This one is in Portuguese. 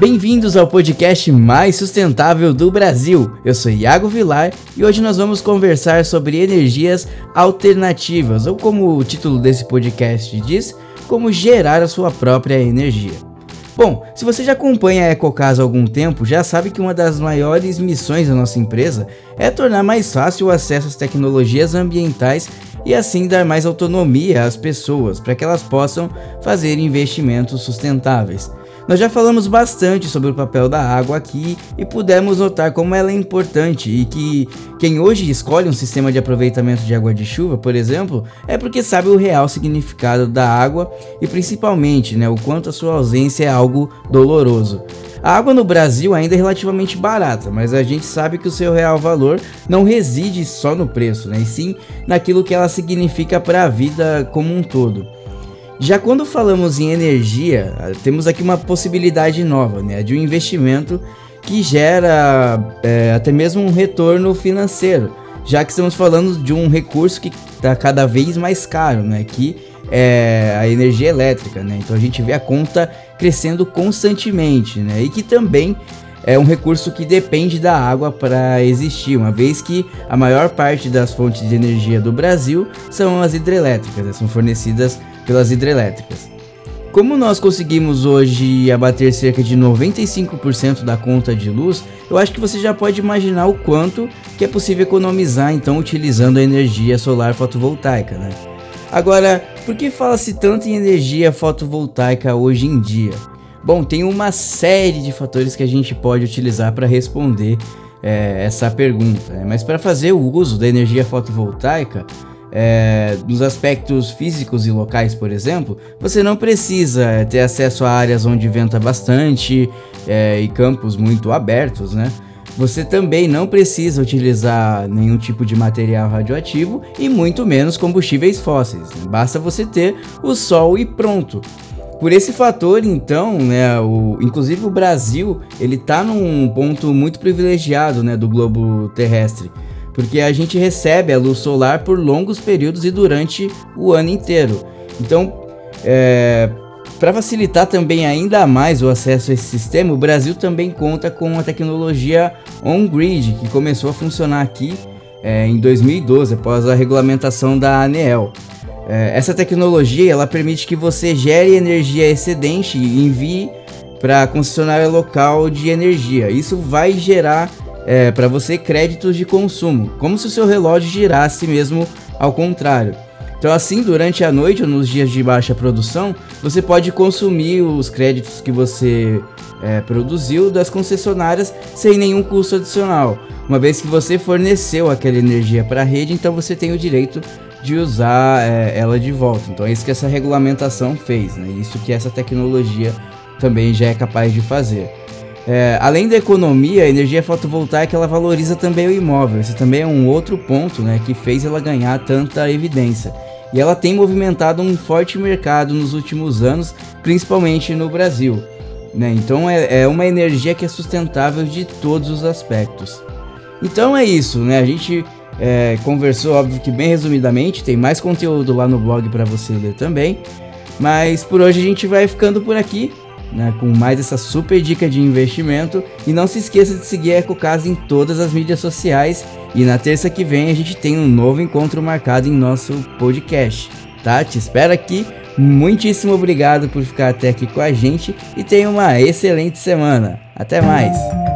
Bem-vindos ao podcast mais sustentável do Brasil. Eu sou Iago Vilar e hoje nós vamos conversar sobre energias alternativas, ou como o título desse podcast diz, como gerar a sua própria energia. Bom, se você já acompanha a Ecocasa há algum tempo, já sabe que uma das maiores missões da nossa empresa é tornar mais fácil o acesso às tecnologias ambientais e assim dar mais autonomia às pessoas para que elas possam fazer investimentos sustentáveis. Nós já falamos bastante sobre o papel da água aqui e pudemos notar como ela é importante e que quem hoje escolhe um sistema de aproveitamento de água de chuva, por exemplo, é porque sabe o real significado da água e principalmente né, o quanto a sua ausência é algo doloroso. A água no Brasil ainda é relativamente barata, mas a gente sabe que o seu real valor não reside só no preço, né, e sim naquilo que ela significa para a vida como um todo. Já quando falamos em energia, temos aqui uma possibilidade nova, né, de um investimento que gera é, até mesmo um retorno financeiro, já que estamos falando de um recurso que está cada vez mais caro, né, que é a energia elétrica, né, então a gente vê a conta crescendo constantemente, né, e que também é um recurso que depende da água para existir, uma vez que a maior parte das fontes de energia do Brasil são as hidrelétricas, né, são fornecidas pelas hidrelétricas. Como nós conseguimos hoje abater cerca de 95% da conta de luz, eu acho que você já pode imaginar o quanto que é possível economizar então utilizando a energia solar fotovoltaica, né? Agora, por que fala-se tanto em energia fotovoltaica hoje em dia? Bom, tem uma série de fatores que a gente pode utilizar para responder é, essa pergunta, né? mas para fazer o uso da energia fotovoltaica, é, nos aspectos físicos e locais, por exemplo, você não precisa ter acesso a áreas onde venta bastante é, e campos muito abertos, né? Você também não precisa utilizar nenhum tipo de material radioativo e muito menos combustíveis fósseis. Né? Basta você ter o sol e pronto. Por esse fator, então, né, o, inclusive o Brasil, ele está num ponto muito privilegiado, né, do globo terrestre porque a gente recebe a luz solar por longos períodos e durante o ano inteiro. Então, é, para facilitar também ainda mais o acesso a esse sistema, o Brasil também conta com a tecnologia on-grid, que começou a funcionar aqui é, em 2012, após a regulamentação da ANEEL. É, essa tecnologia ela permite que você gere energia excedente e envie para a concessionária local de energia. Isso vai gerar é, para você créditos de consumo, como se o seu relógio girasse mesmo ao contrário. Então, assim, durante a noite ou nos dias de baixa produção, você pode consumir os créditos que você é, produziu das concessionárias sem nenhum custo adicional. Uma vez que você forneceu aquela energia para a rede, então você tem o direito de usar é, ela de volta. Então, é isso que essa regulamentação fez, né? Isso que essa tecnologia também já é capaz de fazer. É, além da economia, a energia fotovoltaica ela valoriza também o imóvel. Esse também é um outro ponto né, que fez ela ganhar tanta evidência. E ela tem movimentado um forte mercado nos últimos anos, principalmente no Brasil. Né? Então é, é uma energia que é sustentável de todos os aspectos. Então é isso, né? A gente é, conversou, óbvio que bem resumidamente, tem mais conteúdo lá no blog para você ler também. Mas por hoje a gente vai ficando por aqui né, com mais essa super dica de investimento. E não se esqueça de seguir a EcoCasa em todas as mídias sociais. E na terça que vem a gente tem um novo encontro marcado em nosso podcast. Tá? Te espero aqui. Muitíssimo obrigado por ficar até aqui com a gente e tenha uma excelente semana. Até mais!